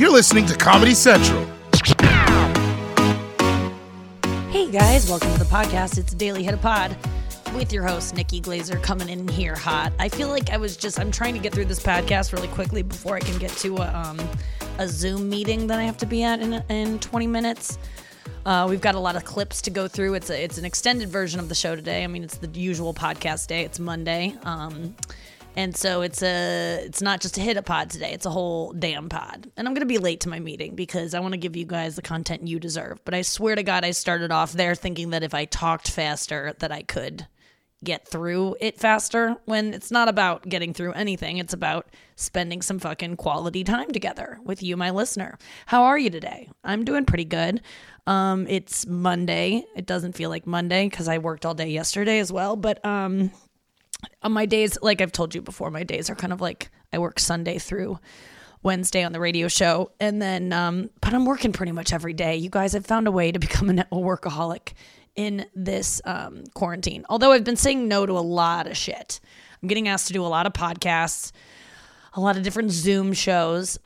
You're listening to Comedy Central. Hey guys, welcome to the podcast. It's Daily Hit a Pod with your host Nikki Glazer coming in here hot. I feel like I was just I'm trying to get through this podcast really quickly before I can get to a um, a Zoom meeting that I have to be at in in 20 minutes. Uh, we've got a lot of clips to go through. It's a, it's an extended version of the show today. I mean, it's the usual podcast day. It's Monday. Um, and so it's a it's not just a hit a pod today. It's a whole damn pod. And I'm gonna be late to my meeting because I want to give you guys the content you deserve. But I swear to God, I started off there thinking that if I talked faster, that I could get through it faster. When it's not about getting through anything, it's about spending some fucking quality time together with you, my listener. How are you today? I'm doing pretty good. Um, it's Monday. It doesn't feel like Monday because I worked all day yesterday as well. But um, on my days, like I've told you before, my days are kind of like I work Sunday through Wednesday on the radio show. And then, um, but I'm working pretty much every day. You guys have found a way to become a workaholic in this um, quarantine. Although I've been saying no to a lot of shit. I'm getting asked to do a lot of podcasts, a lot of different Zoom shows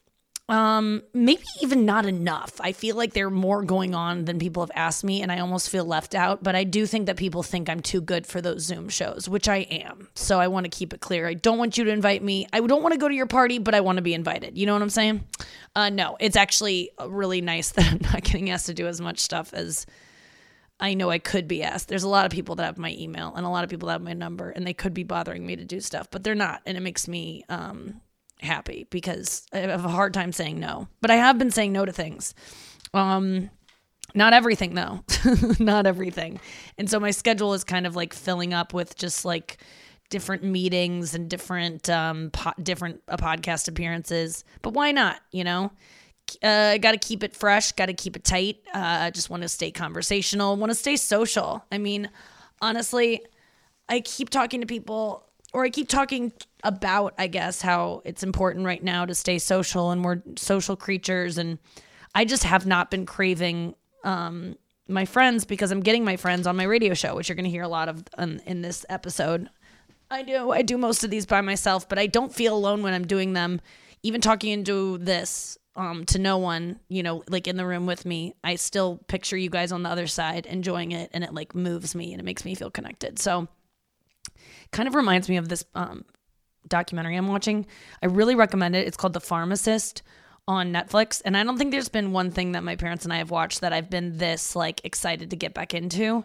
um maybe even not enough. I feel like there are more going on than people have asked me and i almost feel left out but i do think that people think i'm too good for those zoom shows which i am. So i want to keep it clear. I don't want you to invite me. I don't want to go to your party but i want to be invited. You know what i'm saying? Uh no. It's actually really nice that i'm not getting asked to do as much stuff as I know I could be asked. There's a lot of people that have my email and a lot of people that have my number, and they could be bothering me to do stuff, but they're not, and it makes me um, happy because I have a hard time saying no. But I have been saying no to things. Um not everything though. not everything. And so my schedule is kind of like filling up with just like different meetings and different um po- different uh, podcast appearances. But why not, you know? Uh, got to keep it fresh, got to keep it tight. Uh, just want to stay conversational, want to stay social. I mean, honestly, I keep talking to people or I keep talking about, I guess, how it's important right now to stay social and we're social creatures. And I just have not been craving um, my friends because I'm getting my friends on my radio show, which you're going to hear a lot of in, in this episode. I do. I do most of these by myself, but I don't feel alone when I'm doing them. Even talking into this um, to no one, you know, like in the room with me, I still picture you guys on the other side enjoying it, and it like moves me and it makes me feel connected. So kind of reminds me of this um, documentary I'm watching. I really recommend it. It's called The Pharmacist on Netflix. And I don't think there's been one thing that my parents and I have watched that I've been this like excited to get back into.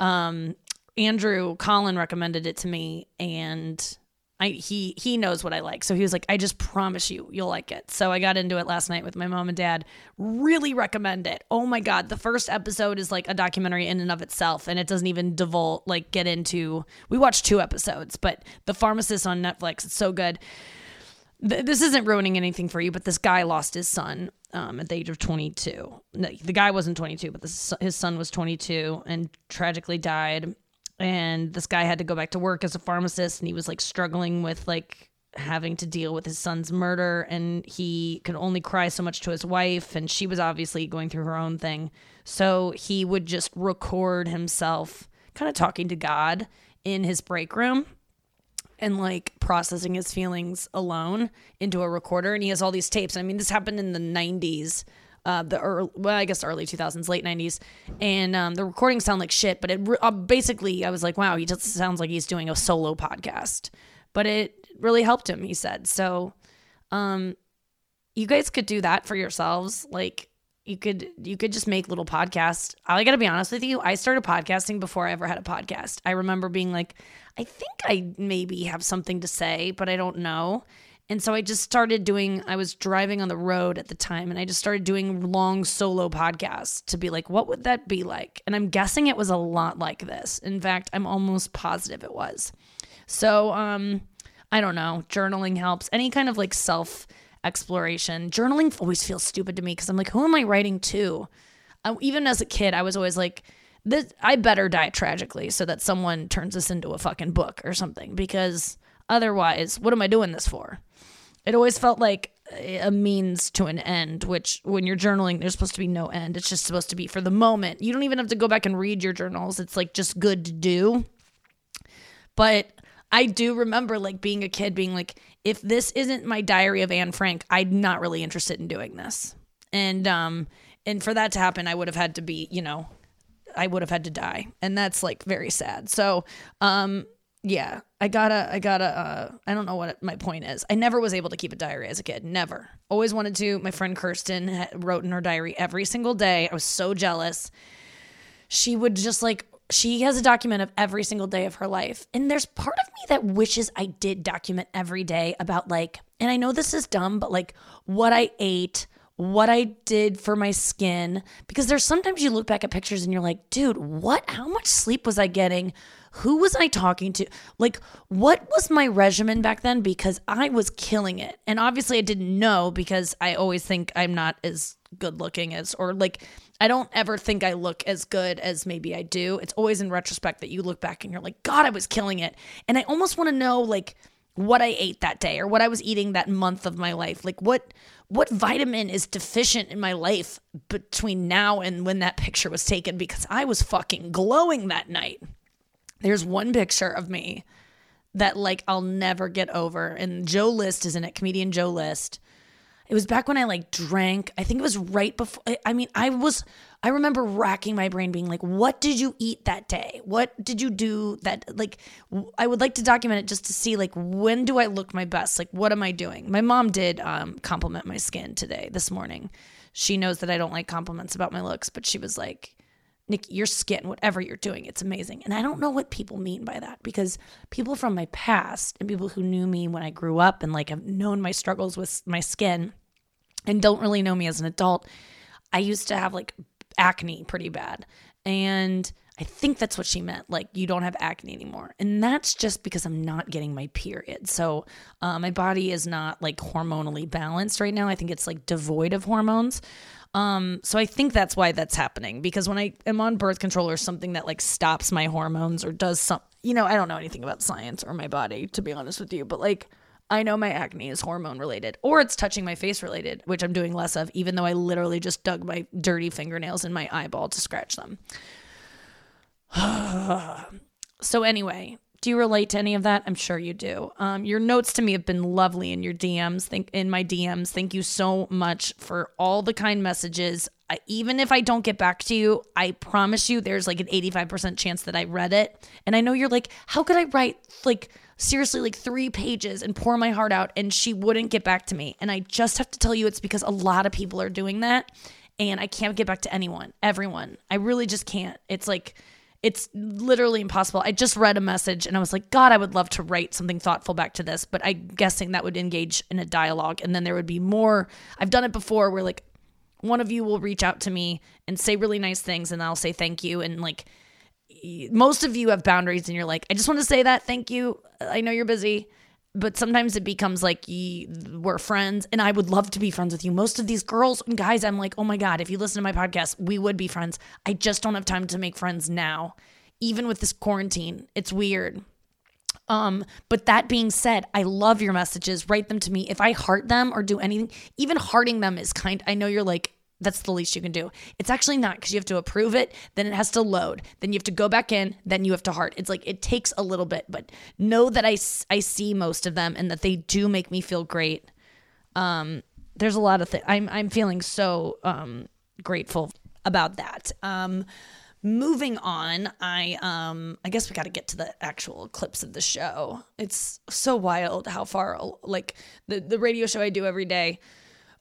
Um, Andrew Collin recommended it to me and I he he knows what I like. So he was like, I just promise you, you'll like it. So I got into it last night with my mom and dad. Really recommend it. Oh my god, the first episode is like a documentary in and of itself, and it doesn't even divulge like get into. We watched two episodes, but the pharmacist on Netflix, it's so good. Th- this isn't ruining anything for you, but this guy lost his son um, at the age of 22. No, the guy wasn't 22, but his son was 22 and tragically died and this guy had to go back to work as a pharmacist and he was like struggling with like having to deal with his son's murder and he could only cry so much to his wife and she was obviously going through her own thing. So he would just record himself kind of talking to god in his break room and like processing his feelings alone into a recorder and he has all these tapes. I mean this happened in the 90s uh, the early, well, I guess early 2000s, late 90s, and um, the recordings sound like shit. But it uh, basically, I was like, wow, he just sounds like he's doing a solo podcast. But it really helped him, he said. So, um, you guys could do that for yourselves. Like, you could you could just make little podcasts. I got to be honest with you. I started podcasting before I ever had a podcast. I remember being like, I think I maybe have something to say, but I don't know. And so I just started doing, I was driving on the road at the time and I just started doing long solo podcasts to be like, what would that be like? And I'm guessing it was a lot like this. In fact, I'm almost positive it was. So, um, I don't know. Journaling helps. Any kind of like self exploration. Journaling always feels stupid to me because I'm like, who am I writing to? Even as a kid, I was always like, this, I better die tragically so that someone turns this into a fucking book or something because otherwise, what am I doing this for? It always felt like a means to an end, which when you're journaling, there's supposed to be no end. It's just supposed to be for the moment. You don't even have to go back and read your journals. It's like just good to do. But I do remember like being a kid being like, if this isn't my diary of Anne Frank, I'm not really interested in doing this. And um and for that to happen, I would have had to be, you know, I would have had to die. And that's like very sad. So um yeah, I gotta, I gotta, uh, I don't know what my point is. I never was able to keep a diary as a kid. Never. Always wanted to. My friend Kirsten wrote in her diary every single day. I was so jealous. She would just like, she has a document of every single day of her life. And there's part of me that wishes I did document every day about like, and I know this is dumb, but like what I ate, what I did for my skin. Because there's sometimes you look back at pictures and you're like, dude, what, how much sleep was I getting? who was I talking to? Like, what was my regimen back then? Because I was killing it. And obviously, I didn't know because I always think I'm not as good looking as, or like, I don't ever think I look as good as maybe I do. It's always in retrospect that you look back and you're like, God, I was killing it. And I almost want to know, like, what I ate that day or what I was eating that month of my life. Like what what vitamin is deficient in my life between now and when that picture was taken because I was fucking glowing that night. There's one picture of me that like I'll never get over. And Joe List is in it, comedian Joe List. It was back when I like drank. I think it was right before. I mean, I was. I remember racking my brain, being like, "What did you eat that day? What did you do that?" Like, I would like to document it just to see, like, when do I look my best? Like, what am I doing? My mom did um, compliment my skin today, this morning. She knows that I don't like compliments about my looks, but she was like, Nick, your skin, whatever you're doing, it's amazing. And I don't know what people mean by that because people from my past and people who knew me when I grew up and like have known my struggles with my skin and don't really know me as an adult, I used to have like acne pretty bad. And I think that's what she meant. Like, you don't have acne anymore. And that's just because I'm not getting my period. So, uh, my body is not like hormonally balanced right now. I think it's like devoid of hormones. Um, so I think that's why that's happening because when I am on birth control or something that like stops my hormones or does some, you know, I don't know anything about science or my body to be honest with you, but like I know my acne is hormone related or it's touching my face related, which I'm doing less of, even though I literally just dug my dirty fingernails in my eyeball to scratch them. so anyway, do you relate to any of that? I'm sure you do. Um, your notes to me have been lovely in your DMs. Think in my DMs. Thank you so much for all the kind messages. I, even if I don't get back to you, I promise you, there's like an 85% chance that I read it. And I know you're like, how could I write like seriously like three pages and pour my heart out and she wouldn't get back to me? And I just have to tell you, it's because a lot of people are doing that, and I can't get back to anyone, everyone. I really just can't. It's like it's literally impossible. I just read a message and I was like, God, I would love to write something thoughtful back to this, but I'm guessing that would engage in a dialogue. And then there would be more. I've done it before where like one of you will reach out to me and say really nice things and I'll say thank you. And like most of you have boundaries and you're like, I just want to say that. Thank you. I know you're busy but sometimes it becomes like we're friends and I would love to be friends with you. Most of these girls and guys, I'm like, oh my God, if you listen to my podcast, we would be friends. I just don't have time to make friends now, even with this quarantine. It's weird. Um, but that being said, I love your messages. Write them to me. If I heart them or do anything, even hearting them is kind. I know you're like, that's the least you can do. It's actually not because you have to approve it, then it has to load, then you have to go back in, then you have to heart. It's like it takes a little bit, but know that I, I see most of them and that they do make me feel great. Um, there's a lot of things. I'm, I'm feeling so um, grateful about that. Um, moving on, I um, I guess we got to get to the actual clips of the show. It's so wild how far like the the radio show I do every day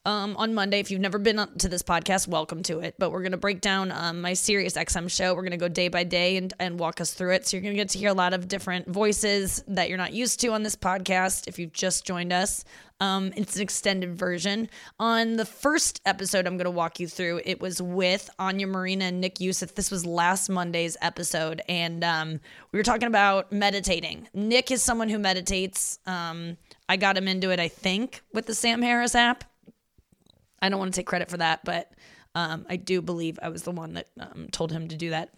um, on Monday. If you've never been to this podcast, welcome to it. But we're going to break down um, my Sirius XM show. We're going to go day by day and, and walk us through it. So you're going to get to hear a lot of different voices that you're not used to on this podcast if you've just joined us. Um, it's an extended version. On the first episode, I'm going to walk you through. It was with Anya Marina and Nick Youssef. This was last Monday's episode, and um, we were talking about meditating. Nick is someone who meditates. Um, I got him into it, I think, with the Sam Harris app I don't want to take credit for that, but um, I do believe I was the one that um, told him to do that.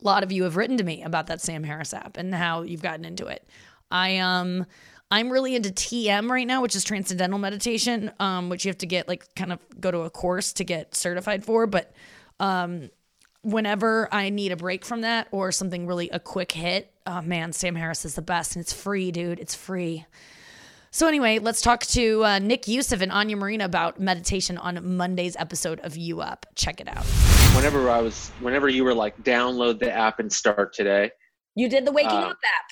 A lot of you have written to me about that Sam Harris app and how you've gotten into it. I um I'm really into TM right now, which is transcendental meditation, um, which you have to get like kind of go to a course to get certified for. But um, whenever I need a break from that or something really a quick hit, oh man, Sam Harris is the best, and it's free, dude. It's free. So anyway, let's talk to uh, Nick Youssef and Anya Marina about meditation on Monday's episode of You Up. Check it out. Whenever I was, whenever you were like, download the app and start today. You did the Waking Uh, Up app.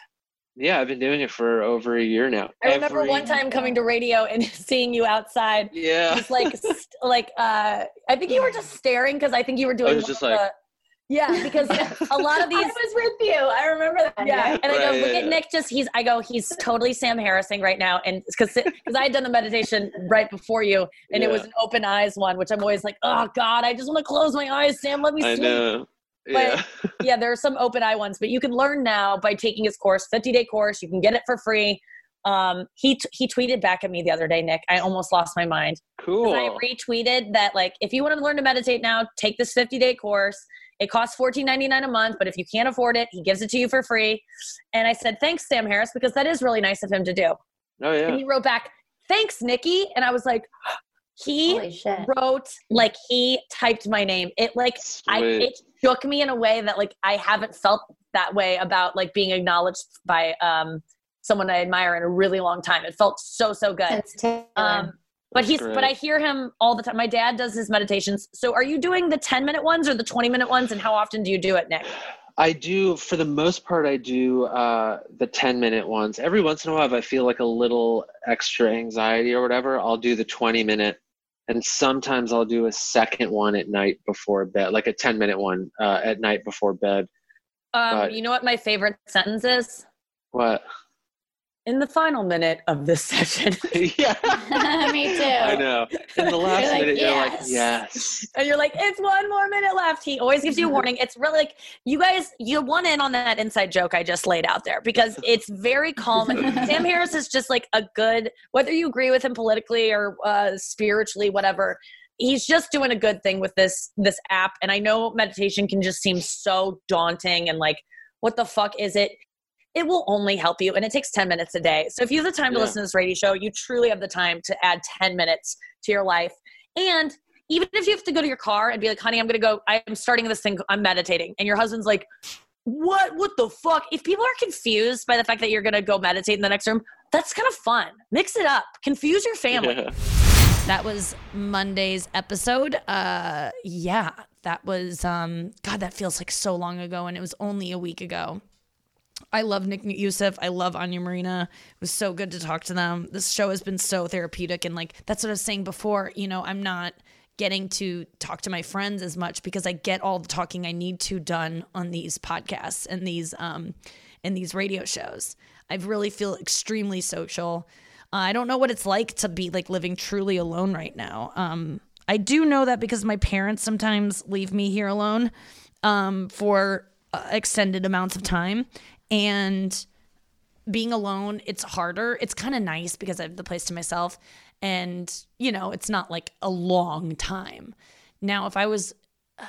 Yeah, I've been doing it for over a year now. I remember Every- one time coming to radio and seeing you outside, Yeah. just like, st- like, uh, I think you were just staring because I think you were doing. was just of like- the- yeah, because a lot of these. I these. was with you. I remember that. Yeah, and I go, Right, look yeah, at. Nick. Just he's. I go, he's totally Sam Harrising right now, and because because I had done the meditation right before you, and it was an open eyes one, which I'm always like, oh God, I just want to close my eyes, Sam. Let me sleep. I sleep. know. But- Yeah. yeah, there are some open eye ones, but you can learn now by taking his course, 50 day course. You can get it for free. Um, he t- he tweeted back at me the other day, Nick. I almost lost my mind. cool. I retweeted that like if you want to learn to meditate now, take this 50 day course. It costs $14.99 a month, but if you can't afford it, he gives it to you for free. And I said, thanks, Sam Harris, because that is really nice of him to do. oh yeah. And he wrote back, thanks, Nikki. And I was like, he wrote like he typed my name. It like I it shook me in a way that like I haven't felt that way about like being acknowledged by um someone I admire in a really long time. It felt so so good. That's Um but he's but. I hear him all the time. My dad does his meditations. So are you doing the 10 minute ones or the 20 minute ones and how often do you do it, Nick? I do, for the most part, I do uh, the 10 minute ones. Every once in a while, if I feel like a little extra anxiety or whatever, I'll do the 20 minute. And sometimes I'll do a second one at night before bed, like a 10 minute one uh, at night before bed. Um But- you know what my favorite sentence is? What? In the final minute of this session. yeah. Me too. I know. In the last like, minute, you're like, "Yes." yes. and you're like, it's one more minute left. He always gives you a warning. It's really like you guys, you won in on that inside joke I just laid out there because it's very calm. Sam Harris is just like a good, whether you agree with him politically or uh, spiritually, whatever. He's just doing a good thing with this this app, and I know meditation can just seem so daunting and like, what the fuck is it? It will only help you, and it takes ten minutes a day. So if you have the time to listen to this radio show, you truly have the time to add ten minutes to your life, and even if you have to go to your car and be like, honey, I'm gonna go, I'm starting this thing, I'm meditating. And your husband's like, what? What the fuck? If people are confused by the fact that you're gonna go meditate in the next room, that's kind of fun. Mix it up. Confuse your family. Yeah. That was Monday's episode. Uh yeah, that was um God, that feels like so long ago and it was only a week ago. I love Nick Youssef. I love Anya Marina. It was so good to talk to them. This show has been so therapeutic. And like, that's what I was saying before. You know, I'm not getting to talk to my friends as much because I get all the talking I need to done on these podcasts and these, um, and these radio shows. I really feel extremely social. Uh, I don't know what it's like to be like living truly alone right now. Um, I do know that because my parents sometimes leave me here alone um, for uh, extended amounts of time. And being alone, it's harder. It's kind of nice because I have the place to myself. And, you know, it's not like a long time. Now, if I was uh,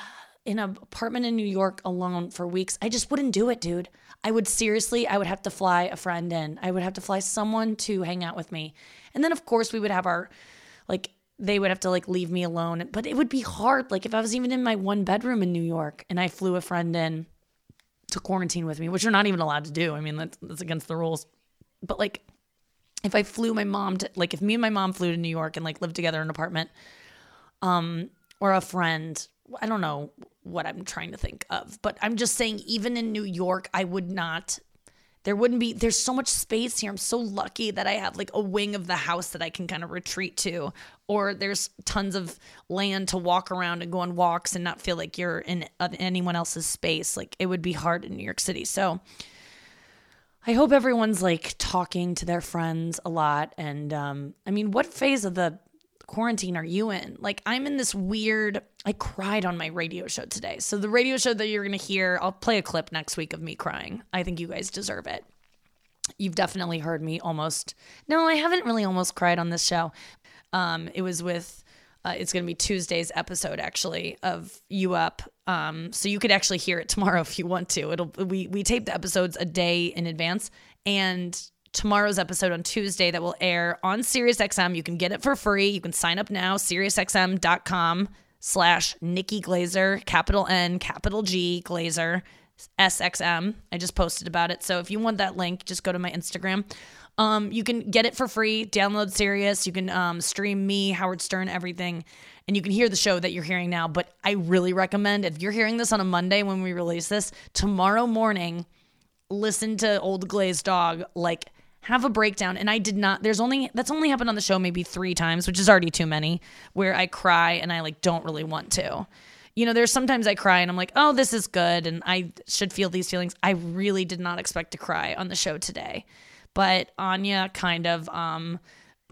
in an apartment in New York alone for weeks, I just wouldn't do it, dude. I would seriously, I would have to fly a friend in. I would have to fly someone to hang out with me. And then, of course, we would have our, like, they would have to like leave me alone. But it would be hard. Like, if I was even in my one bedroom in New York and I flew a friend in to quarantine with me, which you're not even allowed to do. I mean, that's, that's against the rules. But like, if I flew my mom to, like, if me and my mom flew to New York and like lived together in an apartment, um, or a friend, I don't know what I'm trying to think of, but I'm just saying, even in New York, I would not. There wouldn't be. There's so much space here. I'm so lucky that I have like a wing of the house that I can kind of retreat to, or there's tons of land to walk around and go on walks and not feel like you're in anyone else's space. Like it would be hard in New York City. So I hope everyone's like talking to their friends a lot. And um, I mean, what phase of the quarantine are you in? Like, I'm in this weird. I cried on my radio show today. So the radio show that you're gonna hear, I'll play a clip next week of me crying. I think you guys deserve it. You've definitely heard me almost. No, I haven't really almost cried on this show. Um, it was with. Uh, it's going to be Tuesday's episode actually of You Up. Um, so you could actually hear it tomorrow if you want to. It'll we we tape the episodes a day in advance, and tomorrow's episode on Tuesday that will air on SiriusXM. You can get it for free. You can sign up now. SiriusXM.com slash Nikki Glazer, capital N, capital G Glazer. SXM. I just posted about it. So if you want that link, just go to my Instagram. Um, you can get it for free. Download Sirius. You can um, stream me, Howard Stern, everything, and you can hear the show that you're hearing now. But I really recommend if you're hearing this on a Monday when we release this, tomorrow morning, listen to Old Glazed Dog. Like have a breakdown. And I did not. There's only that's only happened on the show maybe three times, which is already too many. Where I cry and I like don't really want to you know, there's sometimes I cry and I'm like, oh, this is good. And I should feel these feelings. I really did not expect to cry on the show today. But Anya kind of um,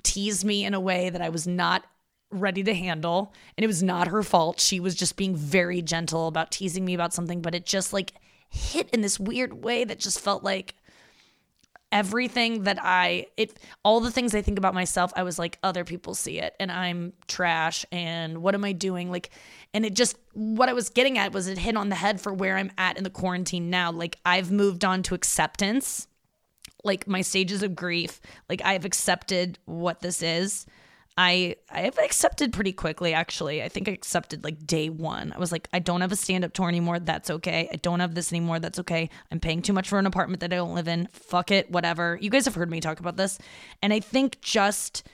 teased me in a way that I was not ready to handle. And it was not her fault. She was just being very gentle about teasing me about something, but it just like hit in this weird way that just felt like everything that I it all the things I think about myself, I was like other people see it and I'm trash and what am I doing? Like and it just what I was getting at was it hit on the head for where I'm at in the quarantine now. Like I've moved on to acceptance. Like my stages of grief, like I've accepted what this is. I I have accepted pretty quickly actually. I think I accepted like day 1. I was like I don't have a stand-up tour anymore. That's okay. I don't have this anymore. That's okay. I'm paying too much for an apartment that I don't live in. Fuck it, whatever. You guys have heard me talk about this. And I think just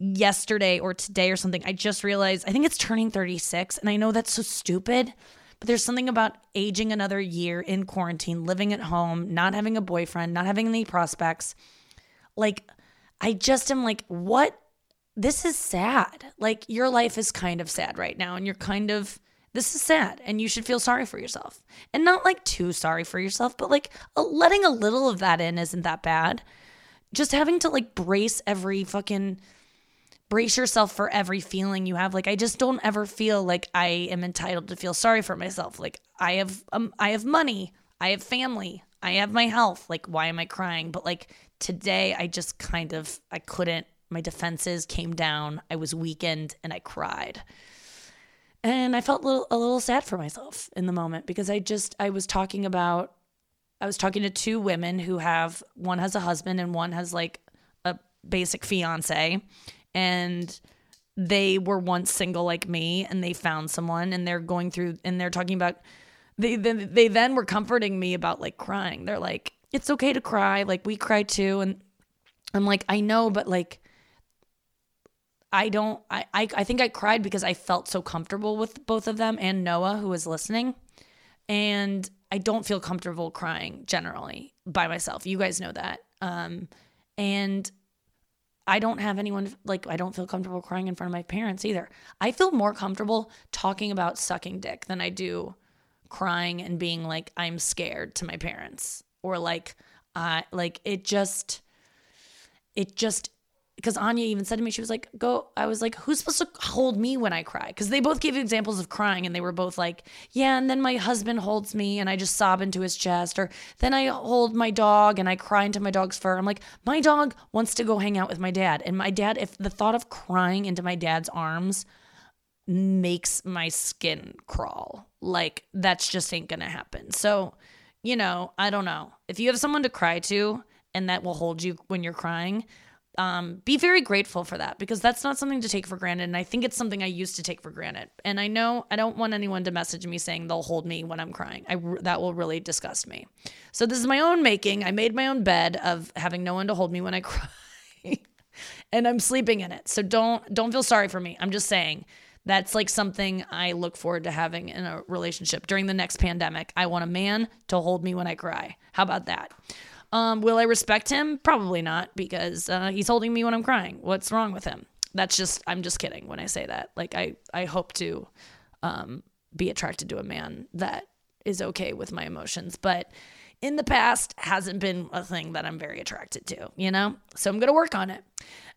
yesterday or today or something, I just realized I think it's turning 36 and I know that's so stupid. But there's something about aging another year in quarantine, living at home, not having a boyfriend, not having any prospects. Like I just am like what this is sad. Like your life is kind of sad right now, and you're kind of, this is sad, and you should feel sorry for yourself. And not like too sorry for yourself, but like letting a little of that in isn't that bad. Just having to like brace every fucking, brace yourself for every feeling you have. Like I just don't ever feel like I am entitled to feel sorry for myself. Like I have, um, I have money, I have family, I have my health. Like why am I crying? But like today, I just kind of, I couldn't my defenses came down. I was weakened and I cried. And I felt a little, a little sad for myself in the moment because I just, I was talking about, I was talking to two women who have, one has a husband and one has like a basic fiance. And they were once single like me and they found someone and they're going through, and they're talking about, they, they, they then were comforting me about like crying. They're like, it's okay to cry. Like we cry too. And I'm like, I know, but like, I don't I, I I think I cried because I felt so comfortable with both of them and Noah who was listening. And I don't feel comfortable crying generally by myself. You guys know that. Um and I don't have anyone like I don't feel comfortable crying in front of my parents either. I feel more comfortable talking about sucking dick than I do crying and being like I'm scared to my parents or like I uh, like it just it just because Anya even said to me, she was like, go, I was like, who's supposed to hold me when I cry? Because they both gave examples of crying and they were both like, yeah, and then my husband holds me and I just sob into his chest. Or then I hold my dog and I cry into my dog's fur. I'm like, my dog wants to go hang out with my dad. And my dad, if the thought of crying into my dad's arms makes my skin crawl, like that's just ain't gonna happen. So, you know, I don't know. If you have someone to cry to and that will hold you when you're crying, um, be very grateful for that because that's not something to take for granted. And I think it's something I used to take for granted. And I know I don't want anyone to message me saying they'll hold me when I'm crying. I, that will really disgust me. So this is my own making. I made my own bed of having no one to hold me when I cry. and I'm sleeping in it. So don't don't feel sorry for me. I'm just saying that's like something I look forward to having in a relationship during the next pandemic. I want a man to hold me when I cry. How about that? Um, will I respect him? Probably not because uh, he's holding me when I'm crying. What's wrong with him? That's just I'm just kidding when I say that. Like I I hope to um, be attracted to a man that is okay with my emotions, but in the past hasn't been a thing that I'm very attracted to, you know? So I'm going to work on it.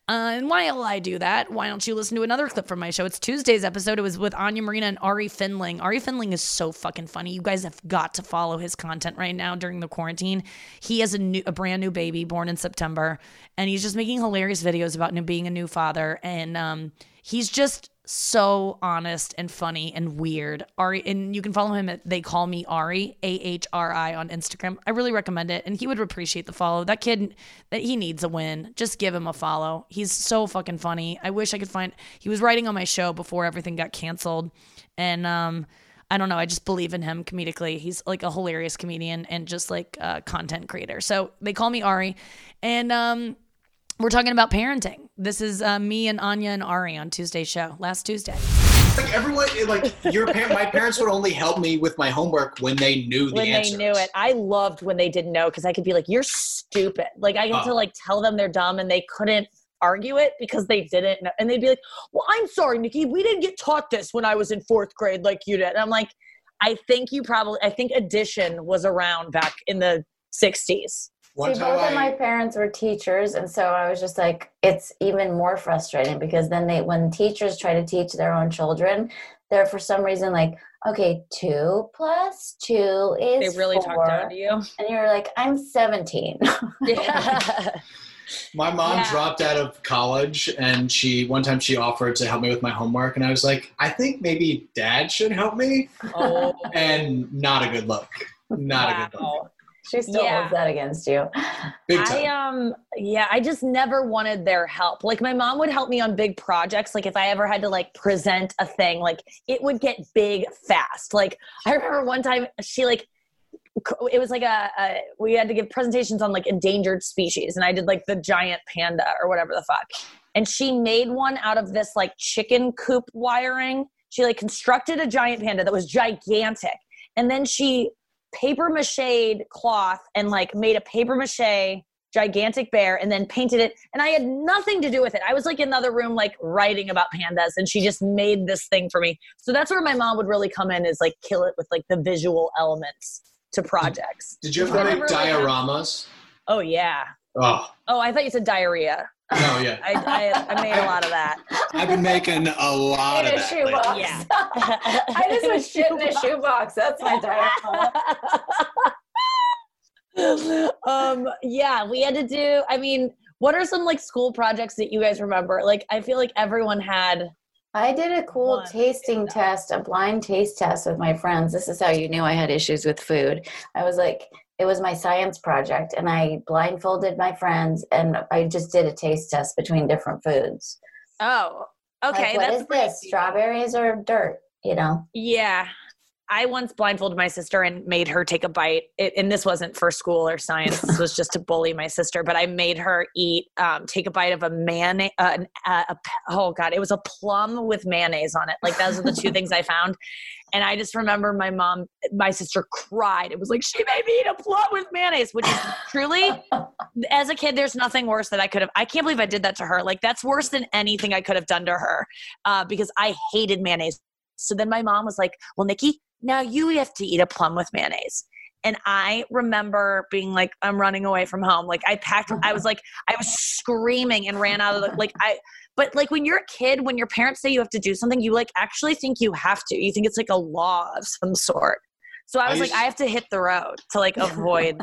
Uh, and while I do that, why don't you listen to another clip from my show? It's Tuesday's episode. It was with Anya Marina and Ahri Findling. Ahri Findling is so fucking funny. You guys have got to follow his content right now during the quarantine. He has a new, a brand new baby born in September, and he's just making hilarious videos about being a new father. And um, he's just so honest and funny and weird. Ahri, and you can follow him at They Call Me Ahri, A H R I on Instagram. I really recommend it, and he would appreciate the follow. That kid, that he needs a win. Just give him a follow. He's so fucking funny. I wish I could find. He was writing on my show before everything got canceled, and um, I don't know. I just believe in him comedically. He's like a hilarious comedian and just like a content creator. So they call me Ahri, and um, we're talking about parenting. This is uh, me and Anya and Ahri on Tuesday's show last Tuesday. Like everyone, like your parent, my parents would only help me with my homework when they knew the answer. when answers. they knew it. I loved when they didn't know because I could be like, "You're stupid." Like I had to Oh. like tell them they're dumb, and they couldn't argue it because they didn't know. And they'd be like, "Well, I'm sorry, Nikki. We didn't get taught this when I was in fourth grade like you did." And I'm like, "I think you probably. I think addition was around back in the '60s." One See, time both of my parents were teachers, and so I was just like, it's even more frustrating because then they, when teachers try to teach their own children, they're for some reason like, okay, two plus two is They really four. talked down to you. and you're like, I'm 17. Yeah. my mom Yeah. dropped out of college, and she one time she offered to help me with my homework, and I was like, I think maybe dad should help me, oh, and not a good look. Not a good look. Wow. she still Yeah. holds that against you. Big I time. um yeah, I just never wanted their help. Like my mom would help me on big projects. Like if I ever had to like present a thing, like it would get big fast. Like I remember one time she like it was like a, a we had to give presentations on like endangered species and I did like the giant panda or whatever the fuck. And she made one out of this like chicken coop wiring. She like constructed a giant panda that was gigantic. And then she paper mache cloth and like made a paper mache gigantic bear and then painted it and i had nothing to do with it. I was like in another room like writing about pandas and she just made this thing for me. So that's where my mom would really come in is like kill it with like the visual elements to projects. Did you ever make dioramas? oh yeah. Oh. Oh i thought you said diarrhea no, yeah. i, I, I made a lot of that I've been making a lot in of a that. shoebox. lately. Yeah. I just was shit in a shoebox. That's my dilemma. um yeah we had to do i mean what are some like school projects that you guys remember like i feel like everyone had I did a cool One. tasting test, a blind taste test with my friends. This is how you knew I had issues with food. I was like, it was my science project, and I blindfolded my friends, and I just did a taste test between different foods. oh okay like, what that's is this? Strawberries or dirt? You know? Yeah. I once blindfolded my sister and made her take a bite. It, and this wasn't for school or science. This was just to bully my sister. But I made her eat, um, take a bite of a mayonnaise. Uh, uh, oh God, it was a plum with mayonnaise on it. Like those are the two things I found. And I just remember my mom, my sister cried. It was like she made me eat a plum with mayonnaise, which is truly, as a kid, there's nothing worse that I could have. I can't believe I did that to her. Like that's worse than anything I could have done to her, uh, because I hated mayonnaise. So then my mom was like, "Well, Nikki, now you have to eat a plum with mayonnaise." And I remember being like, "I'm running away from home." Like I packed. I was like, I was screaming and ran out of the like I. But like when you're a kid, when your parents say you have to do something, you like actually think you have to. You think it's like a law of some sort. So I I was like, used- I have to hit the road to like avoid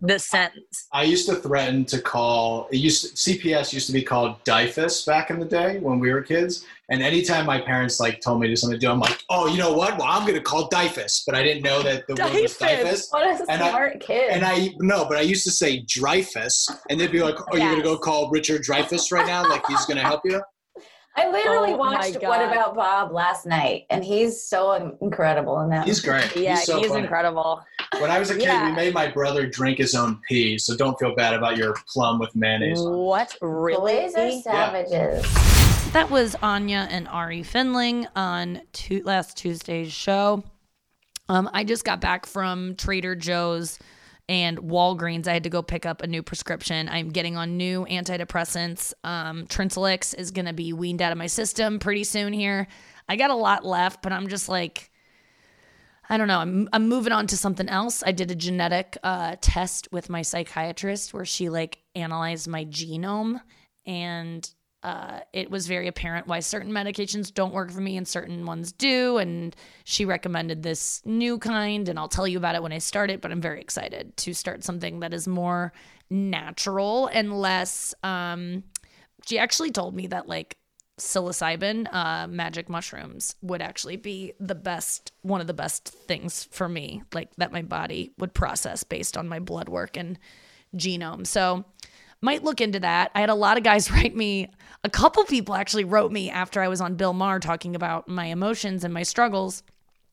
the sentence. I used to threaten to call. It used CPS used to be called DIFUS back in the day when we were kids. And anytime my parents like told me to do something to do, I'm like, oh, you know what? Well, I'm going to call DIFUS. But I didn't know that the word was DIFUS. What a And I- smart kid. And I no, but I used to say Dreyfus, and they'd be like, "Oh, you're gonna go call Richard Dreyfuss right now? Like he's gonna help you?" I literally Oh watched What About Bob last night, and he's so incredible in that. He's great. Yeah, he's so he's incredible. When I was a kid, Yeah. we made my brother drink his own pee, so don't feel bad about your plum with mayonnaise. on. What really? Boys are savages. That was Anya and Ahri Findling on tu- last Tuesday's show. Um, I just got back from Trader Joe's and Walgreens. I had to go pick up a new prescription. I'm getting on new antidepressants. Um, Trintellix is going to be weaned out of my system pretty soon here. I got a lot left, but I'm just like, I don't know. I'm, I'm moving on to something else. I did a genetic uh, test with my psychiatrist where she like analyzed my genome and uh, it was very apparent why certain medications don't work for me and certain ones do. And she recommended this new kind, and I'll tell you about it when I start it. But I'm very excited to start something that is more natural and less. Um, she actually told me that like psilocybin, uh, magic mushrooms would actually be the best, one of the best things for me, like that my body would process based on my blood work and genome. So might look into that. I had a lot of guys write me, a couple people actually wrote me after I was on Bill Maher talking about my emotions and my struggles.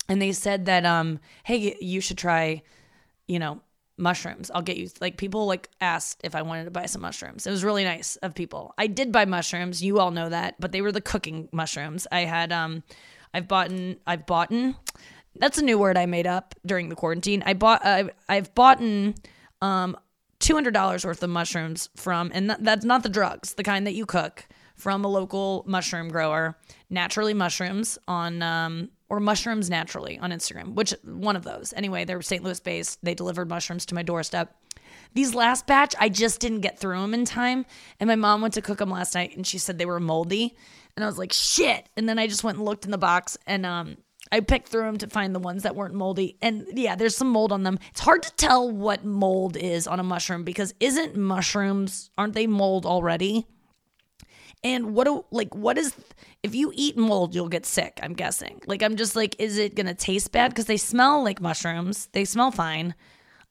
and they said that um hey you should try you know mushrooms. I'll get you like people like asked if i wanted to buy some mushrooms. It was really nice of people. I did buy mushrooms. You all know that but they were the cooking mushrooms. I had um i've bought i've bought that's a new word i made up during the quarantine. I bought i've, I've bought um $200 worth of mushrooms from and that's not the drugs the kind that you cook from a local mushroom grower naturally mushrooms on um, or mushrooms naturally on Instagram, which one of those. Anyway, they're St. Louis based. They delivered mushrooms to my doorstep. These last batch, I just didn't get through them in time. And my mom went to cook them last night and she said they were moldy. And I was like, shit. And then I just went and looked in the box and um, I picked through them to find the ones that weren't moldy. And yeah, there's some mold on them. It's hard to tell what mold is on a mushroom because isn't mushrooms, aren't they mold already? And what do like what is if you eat mold, you'll get sick, I'm guessing. Like I'm just like is it going to taste bad because they smell like mushrooms. They smell fine.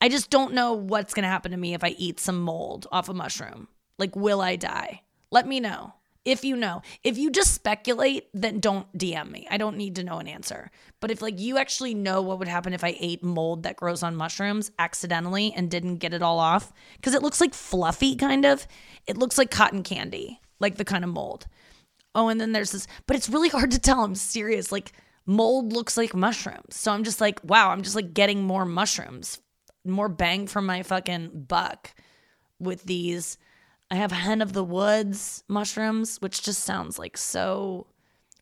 I just don't know what's going to happen to me if I eat some mold off a mushroom. Like will I die? Let me know. If you know. If you just speculate, then don't DM me. I don't need to know an answer. But if like you actually know what would happen if I ate mold that grows on mushrooms accidentally and didn't get it all off cuz it looks like fluffy kind of. It looks like cotton candy like the kind of mold. Oh, and then there's this, but it's really hard to tell. I'm serious. Like mold looks like mushrooms. So I'm just like, wow, I'm just like getting more mushrooms, more bang for my fucking buck with these. I have hen of the woods mushrooms, which just sounds like so.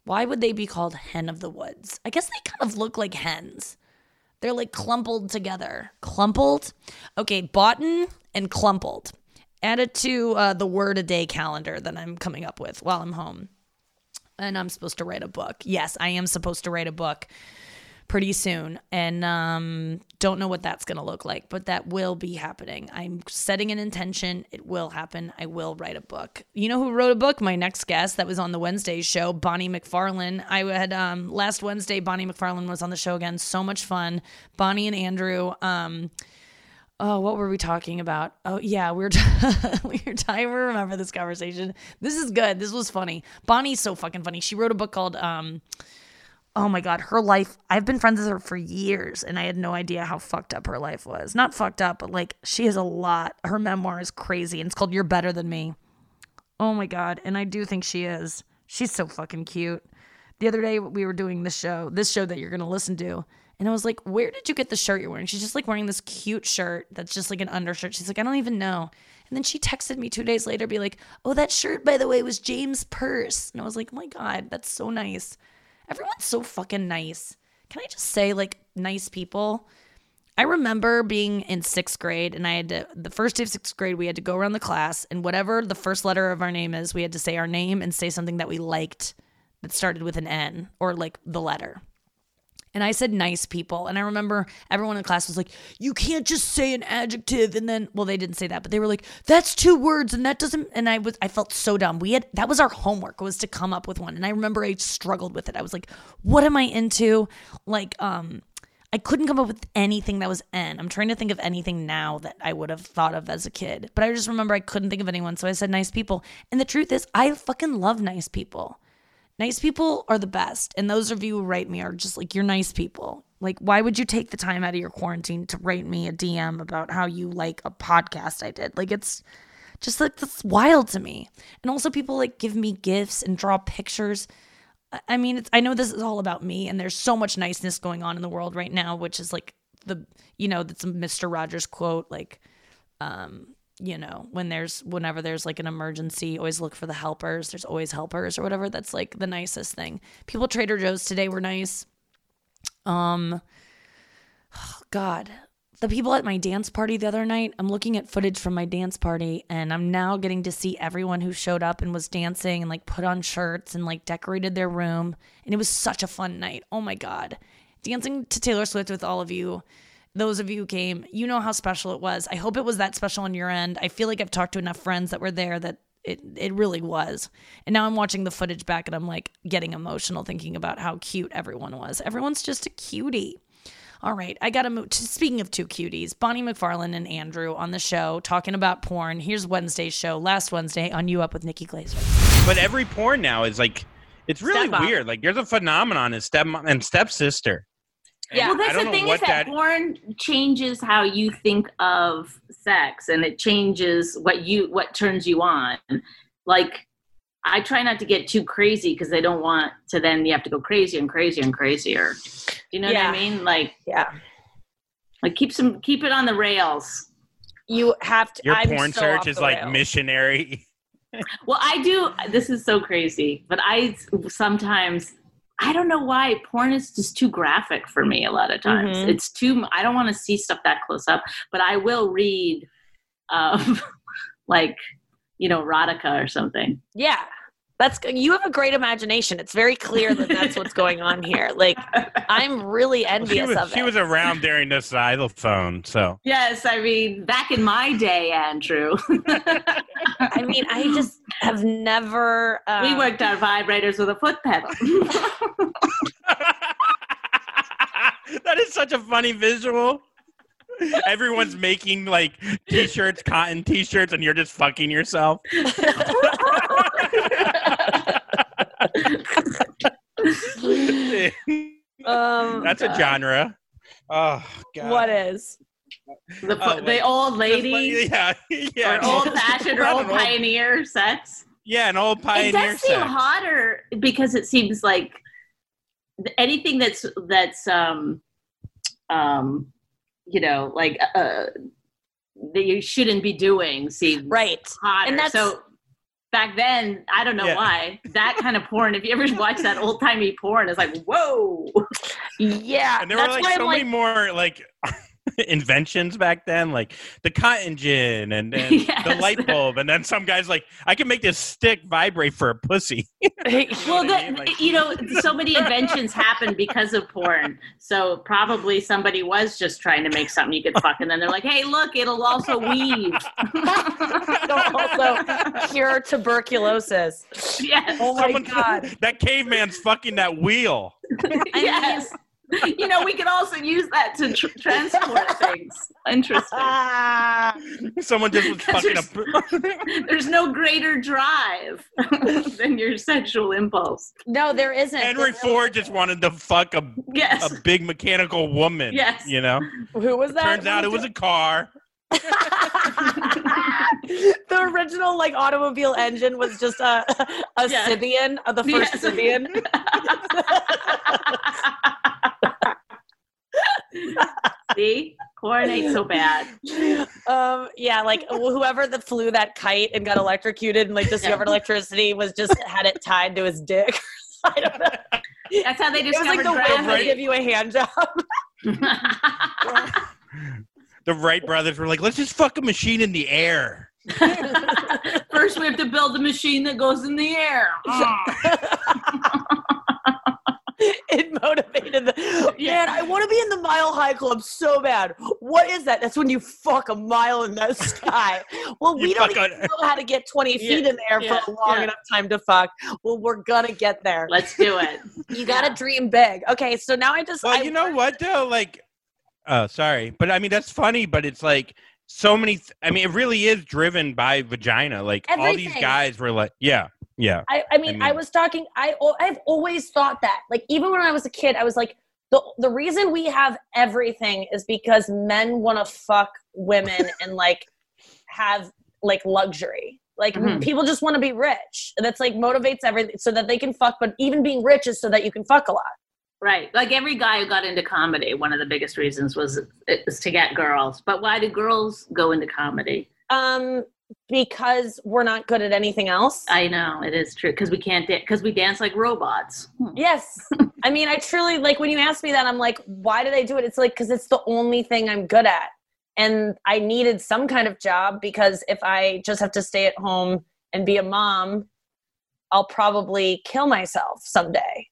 Why would they be called hen of the woods? I guess they kind of look like hens. They're like clumpled together. Clumpled? Okay, boughten and clumpled add it to uh, the word a day calendar that I'm coming up with while I'm home. And I'm supposed to write a book. Yes, I am supposed to write a book pretty soon. And um, don't know what that's going to look like, but that will be happening. I'm setting an intention. It will happen. I will write a book. You know who wrote a book? My next guest that was on the Wednesday show, Bonnie McFarlane. I had um, last Wednesday, Bonnie McFarlane was on the show again. So much fun. Bonnie and Andrew. Um, oh, what were we talking about? Oh, yeah, we were, t- we were I remember this conversation. This is good. This was funny. Bonnie's so fucking funny. She wrote a book called, um, oh my God, her life. I've been friends with her for years and I had no idea how fucked up her life was. Not fucked up, but like she has a lot. Her memoir is crazy and it's called You're Better Than Me. Oh my God. And I do think she is. She's so fucking cute. The other day we were doing this show, this show that you're to listen to and I was like, Where did you get the shirt you're wearing? She's just like wearing this cute shirt that's just like an undershirt. She's like, I don't even know. And then she texted me two days later, be like, Oh, that shirt, by the way, was James' purse. And I was like, Oh my God, that's so nice. Everyone's so fucking nice. Can I just say, like, nice people? I remember being in sixth grade, and I had to, the first day of sixth grade, we had to go around the class, and whatever the first letter of our name is, we had to say our name and say something that we liked that started with an N or like the letter. And I said nice people. And I remember everyone in class was like, you can't just say an adjective. And then, well, they didn't say that, but they were like, that's two words and that doesn't. And I was, I felt so dumb. We had, that was our homework was to come up with one. And I remember I struggled with it. I was like, what am I into? Like, um, I couldn't come up with anything that was N. I'm trying to think of anything now that I would have thought of as a kid. But I just remember I couldn't think of anyone. So I said nice people. And the truth is, I fucking love nice people. Nice people are the best. And those of you who write me are just like, you're nice people. Like, why would you take the time out of your quarantine to write me a DM about how you like a podcast I did? Like, it's just like, that's wild to me. And also, people like give me gifts and draw pictures. I mean, I know this is all about me, and there's so much niceness going on in the world right now, which is like the, you know, that's a Mr. Rogers quote, like, um, you know, when there's whenever there's like an emergency, always look for the helpers. There's always helpers or whatever. That's like the nicest thing. People Trader Joe's today were nice. Um oh God. The people at my dance party the other night, I'm looking at footage from my dance party and I'm now getting to see everyone who showed up and was dancing and like put on shirts and like decorated their room. And it was such a fun night. Oh my God. Dancing to Taylor Swift with all of you those of you who came, you know how special it was. I hope it was that special on your end. I feel like I've talked to enough friends that were there that it it really was. And now I'm watching the footage back and I'm like getting emotional thinking about how cute everyone was. Everyone's just a cutie. All right, I got to move. Speaking of two cuties, Bonnie McFarlane and Andrew on the show talking about porn. Here's Wednesday's show, last Wednesday on You Up with Nikki Glazer. But every porn now is like, it's really Step-mom. weird. Like, there's a phenomenon in step and stepsister. And Yeah. Well, that's the thing is that, that porn changes how you think of sex, and it changes what you what turns you on. Like, I try not to get too crazy because I don't want to. Then you have to go crazy and crazier and crazier. You know Yeah. what I mean? Like, Yeah. like keep some keep it on the rails. You have to. your I'm porn so search is like rails. missionary. Well, I do. This is so crazy, but I sometimes I don't know why porn is just too graphic for me. A lot of times, Mhm. it's too. I don't want to see stuff that close up, but I will read, um, like you know, erotica or something. Yeah. That's you have a great imagination. It's very clear that that's what's going on here. Like I'm really She envious was, of she it. was around during the xylophone, so Yes, I mean, back in my day, Andrew, I mean, I just have never. Um, we worked on vibrators with a foot pedal. that is such a funny visual. Everyone's making like t-shirts, cotton t-shirts, and you're just fucking yourself. Um, That's a genre. Oh god. what is? the, Oh, the like- old Just like- lady, yeah, yeah. or old fashioned, or old an old- pioneer sex. Yeah, an old it pioneer does seem sex. hotter because it seems like anything that's that's um um you know like uh that you shouldn't be doing seems Right. hotter. And that's- so back then I don't know Yeah. why that kind of porn. If you ever watch that old timey porn, it's like whoa. Yeah. And there were like so I'm many like, more like inventions back then, like the cotton gin and, and the light bulb, and then some guys like I can make this stick vibrate for a pussy. Well, what I mean? Like- you know, so many inventions happen because of porn. So probably somebody was just trying to make something you could fuck, and then they're like, "Hey, look, it'll also weave." It'll also cure tuberculosis. yes. Oh my Someone- god. that caveman's fucking that wheel. yes. you know, we could also use that to tr- transport things. Interesting. Someone just was Because fucking a. There's no greater drive than your sexual impulse. No, there isn't. Henry There Ford just wanted to fuck a Yes. a big mechanical woman. Yes. You know. Who was that? Turns out it was a car. the original like automobile engine was just a a Yeah. Sybian, uh, the first Yes. Sybian. See, porn ain't so bad. um, yeah, like whoever that flew that kite and got electrocuted and like discovered electricity was just had it tied to his dick. I don't know. That's how they It was like the way they give you a hand job. The Wright brothers were like, let's just fuck a machine in the air. First, we have to build a machine that goes in the air. Ah. it motivated the Yeah. man. I want to be in the Mile High Club so bad. What is that? That's when you fuck a mile in the sky. Well, You we don't even know how to get twenty Yeah, feet in there yeah, for a long yeah. enough time to fuck. Well, we're gonna get there. Let's do it. you gotta yeah. dream big. Okay, so now I just Well, I you know what though? Like, oh, sorry, but I mean that's funny. But it's like so many. Th- I mean, it really is driven by vagina. Like all these guys were like, yeah, yeah. I, I mean, I, mean- was talking. I I've always thought that. Like even when I was a kid, I was like, the the reason we have everything is because men want to fuck women and like have like luxury. Like Mhm. people just want to be rich. That's like motivates everything so that they can fuck. But even being rich is so that you can fuck a lot. Right. Like every guy who got into comedy, one of the biggest reasons was it was to get girls. But why do girls go into comedy? Um, because we're not good at anything else. I know it is true because we can't because we dance like robots. Hmm. Yes. I mean, I truly like when you ask me that, I'm like, why do they do it? It's like, because it's the only thing I'm good at. And I needed some kind of job because if I just have to stay at home and be a mom, I'll probably kill myself someday.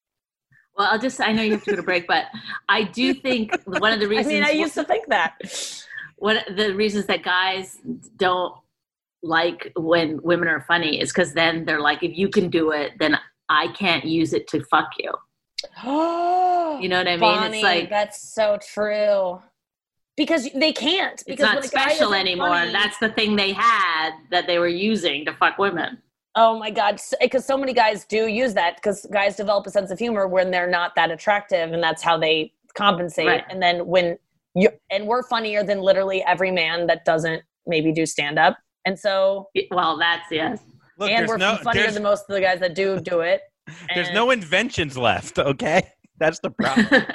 Well, I'll just I know you have to go to break, but I do think one of the reasons. I mean, I used to think that. one of the reasons that guys don't like when women are funny is because then they're like, if you can do it, then I can't use it to fuck you. You know what I mean? Bonnie, it's like that's so true. Because they can't. it's not when a guy special anymore. funny- That's the thing they had that they were using to fuck women. Oh my God. Because so many guys do use that because guys develop a sense of humor when they're not that attractive and that's how they compensate. Right. And then when you and we're funnier than literally every man that doesn't maybe do stand up. And so Well, that's yes. Look, and we're no funnier than most of the guys that do do it. there's no inventions left. Okay, that's the problem.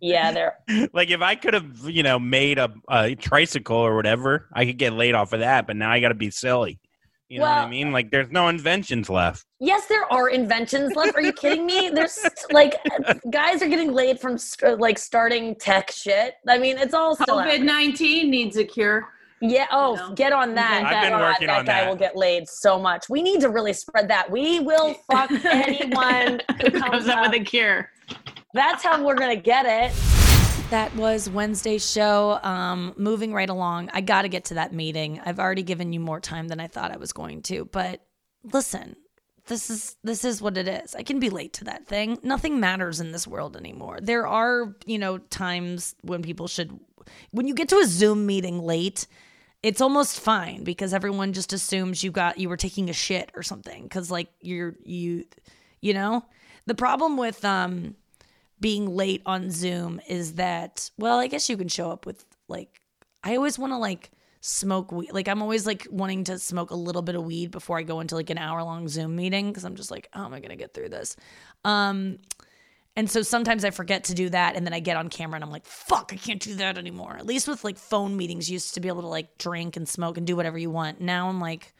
Yeah, there like if I could have, you know, made a, a tricycle or whatever, I could get laid off of that. But now I got to be silly. You know what I mean? Like there's no inventions left. Yes, there are inventions left. Are you kidding me? There's like guys are getting laid from like starting tech shit. I mean, it's all COVID nineteen needs a cure. Yeah. Oh, know? get on that. I've been God, oh, working that on guy that. will get laid so much. We need to really spread that. We will fuck anyone who Who comes comes up up. with a cure? That's how we're gonna get it. That was Wednesday's show. Um, moving right along, I got to get to that meeting. I've already given you more time than I thought I was going to, but listen, this is this is what it is. I can be late to that thing. Nothing matters in this world anymore. There are, you know, times when people should when you get to a Zoom meeting late, it's almost fine because everyone just assumes you got you were taking a shit or something cuz like you're you you know? The problem with um being late on Zoom is that well, I guess you can show up with like I always want to like smoke weed. Like I'm always like wanting to smoke a little bit of weed before I go into like an hour long Zoom meeting because I'm just like, how am I gonna get through this? Um, and so sometimes I forget to do that, and then I get on camera and I'm like, fuck, I can't do that anymore. At least with like phone meetings, you used to be able to like drink and smoke and do whatever you want. Now I'm like,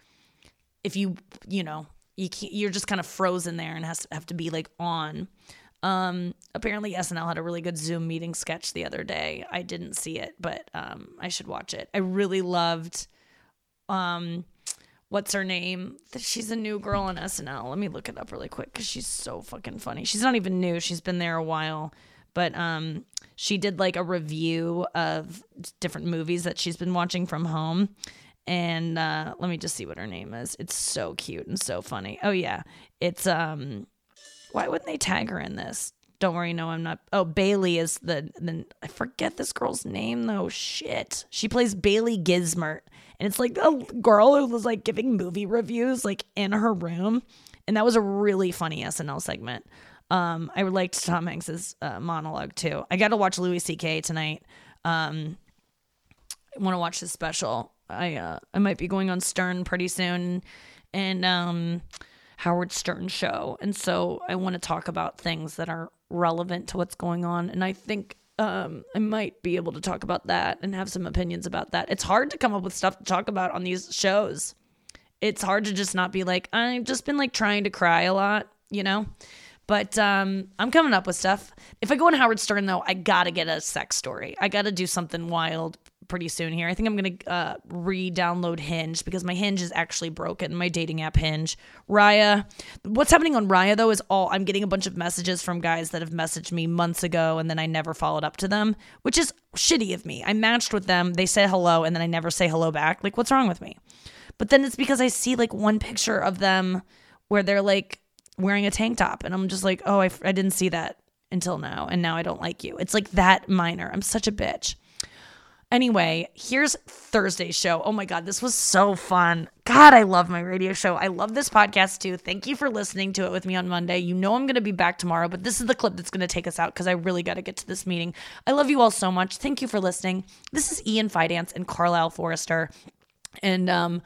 if you you know you you're just kind of frozen there and has to have to be like on. Um, apparently SNL had a really good Zoom meeting sketch the other day. I didn't see it, but um, I should watch it. I really loved um, what's her name? She's a new girl on SNL. Let me look it up really quick because she's so fucking funny. She's not even new. She's been there a while, but um, she did like a review of different movies that she's been watching from home. And uh, let me just see what her name is. It's so cute and so funny. Oh yeah, it's um why wouldn't they tag her in this? Don't worry, no, I'm not. Oh, Bailey is the the I forget this girl's name though. Shit, she plays Bailey Gismert, and it's like a girl who was like giving movie reviews like in her room, and that was a really funny SNL segment. Um, I liked Tom Hanks's uh, monologue too. I got to watch Louis C.K. tonight. Um, I want to watch his special. I uh, I might be going on Stern pretty soon, and um, Howard Stern show, and so I want to talk about things that are relevant to what's going on, and I think um, I might be able to talk about that and have some opinions about that. It's hard to come up with stuff to talk about on these shows. It's hard to just not be like I've just been like trying to cry a lot, you know. But um, I'm coming up with stuff. If I go on Howard Stern, though, I gotta get a sex story. I gotta do something wild pretty soon here. I think I'm gonna uh, re-download Hinge because my Hinge is actually broken. My dating app Hinge. Raya. What's happening on Raya though is all I'm getting a bunch of messages from guys that have messaged me months ago and then I never followed up to them, which is shitty of me. I matched with them, they say hello, and then I never say hello back. Like, what's wrong with me? But then it's because I see like one picture of them where they're like wearing a tank top and I'm just like, "Oh, I didn't see that until now and now I don't like you." It's like that minor. I'm such a bitch. Anyway, here's Thursday's show. Oh my God, this was so fun. God, I love my radio show. I love this podcast too. Thank you for listening to it with me on Monday. You know I'm going to be back tomorrow, but this is the clip that's going to take us out because I really got to get to this meeting. I love you all so much. Thank you for listening. This is Ian Fidance and Carlisle Forrester. And um,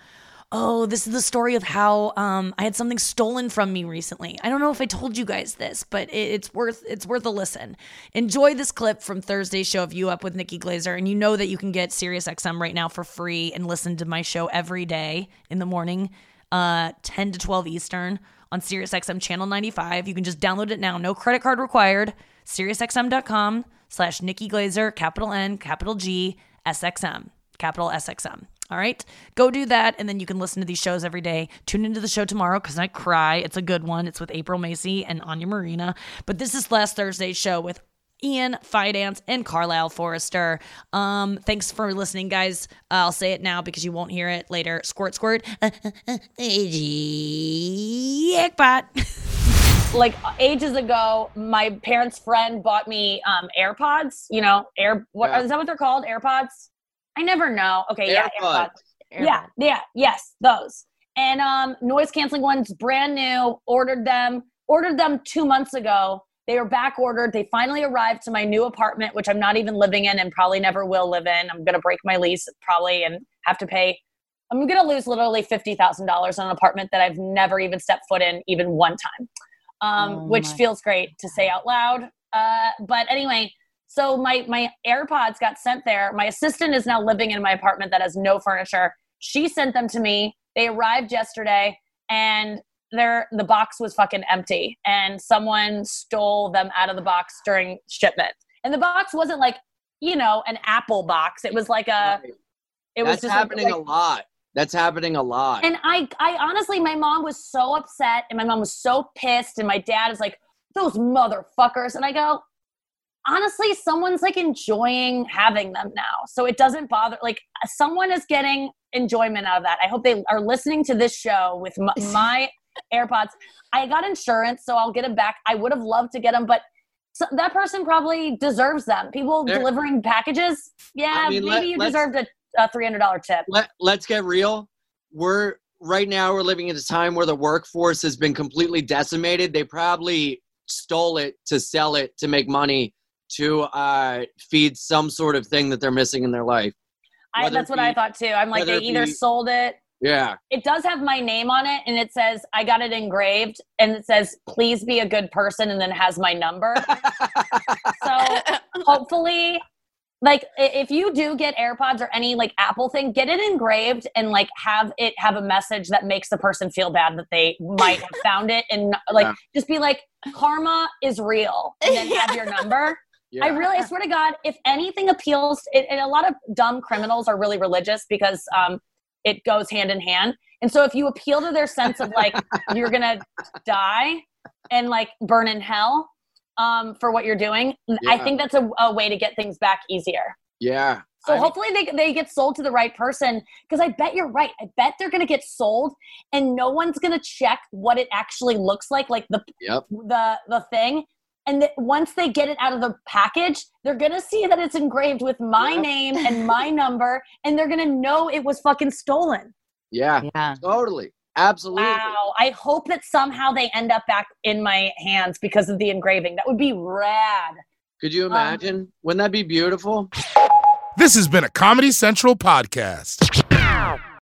oh, this is the story of how um, I had something stolen from me recently. I don't know if I told you guys this, but it, it's worth it's worth a listen. Enjoy this clip from Thursday's show of You Up with Nikki Glazer, and you know that you can get SiriusXM right now for free and listen to my show every day in the morning, uh, 10 to 12 Eastern on SiriusXM channel 95. You can just download it now, no credit card required. SiriusXM.com slash Nikki Glazer, capital N, capital G, SXM, capital SXM. All right. Go do that. And then you can listen to these shows every day. Tune into the show tomorrow because I cry. It's a good one. It's with April Macie and Anya Marina. But this is last Thursday's show with Ian Fidance and Carlisle Forrester. Um, thanks for listening, guys. Uh, I'll say it now because you won't hear it later. Squirt, squirt. Jackpot. like ages ago, my parents' friend bought me um, AirPods. You know, air. What Yeah. is that? What they're called? AirPods. I never know. Okay, yeah, AirPods. AirPods. Yeah, yeah, yes, those. And um, noise canceling ones, brand new. Ordered them. Ordered them two months ago, They are back ordered. They finally arrived to my new apartment, which I'm not even living in and probably never will live in. I'm going to break my lease probably and have to pay. I'm going to lose literally $50,000 on an apartment that I've never even stepped foot in, even one time, um, Oh which feels great to say out loud. Uh, but anyway, so my my AirPods got sent there. My assistant is now living in my apartment that has no furniture. She sent them to me. They arrived yesterday, and their the box was fucking empty, and someone stole them out of the box during shipment. And the box wasn't like you know an Apple box. It was like a. It was That's just happening like, a lot. That's happening a lot. and I, I honestly, my mom was so upset, and my mom was so pissed, and my dad is like, "Those motherfuckers," and I go, honestly, someone's like enjoying having them now, so it doesn't bother. Like, someone is getting enjoyment out of that. I hope they are listening to this show with my, my AirPods. I got insurance, so I'll get them back. I would have loved to get them, but. So that person probably deserves them. People There- delivering packages, yeah, mean, maybe let- you deserved a, a three hundred dollar tip. Let, let's get real. We're right now we're living in a time where the workforce has been completely decimated. They probably stole it to sell it to make money to uh, feed some sort of thing that they're missing in their life. I, that's it what I thought too. I'm like, they either be- sold it. Yeah. It does have my name on it, and it says I got it engraved, and it says "Please be a good person," and then has my number. so hopefully, like if you do get AirPods or any like Apple thing, get it engraved and like have it have a message that makes the person feel bad that they might have found it, and like Yeah. just be like, "Karma is real," and then have your number. Yeah. I really, I swear to God, if anything appeals, it, and a lot of dumb criminals are really religious because um, it goes hand in hand. And so if you appeal to their sense of like you're gonna die and like burn in hell um, for what you're doing, I think that's a, a way to get things back easier. yeah. So hopefully they, they get sold to the right person because I bet you're right. I bet they're gonna get sold and no one's gonna check what it actually looks like, like the Yep. the the thing and that once they get it out of the package they're gonna see that it's engraved with my Yep. name and my number and they're gonna know it was fucking stolen Yeah. Yeah. Totally. Absolutely. wow i hope that somehow they end up back in my hands because of the engraving that would be rad Could you um, imagine? Wouldn't that be beautiful? This has been a Comedy Central podcast.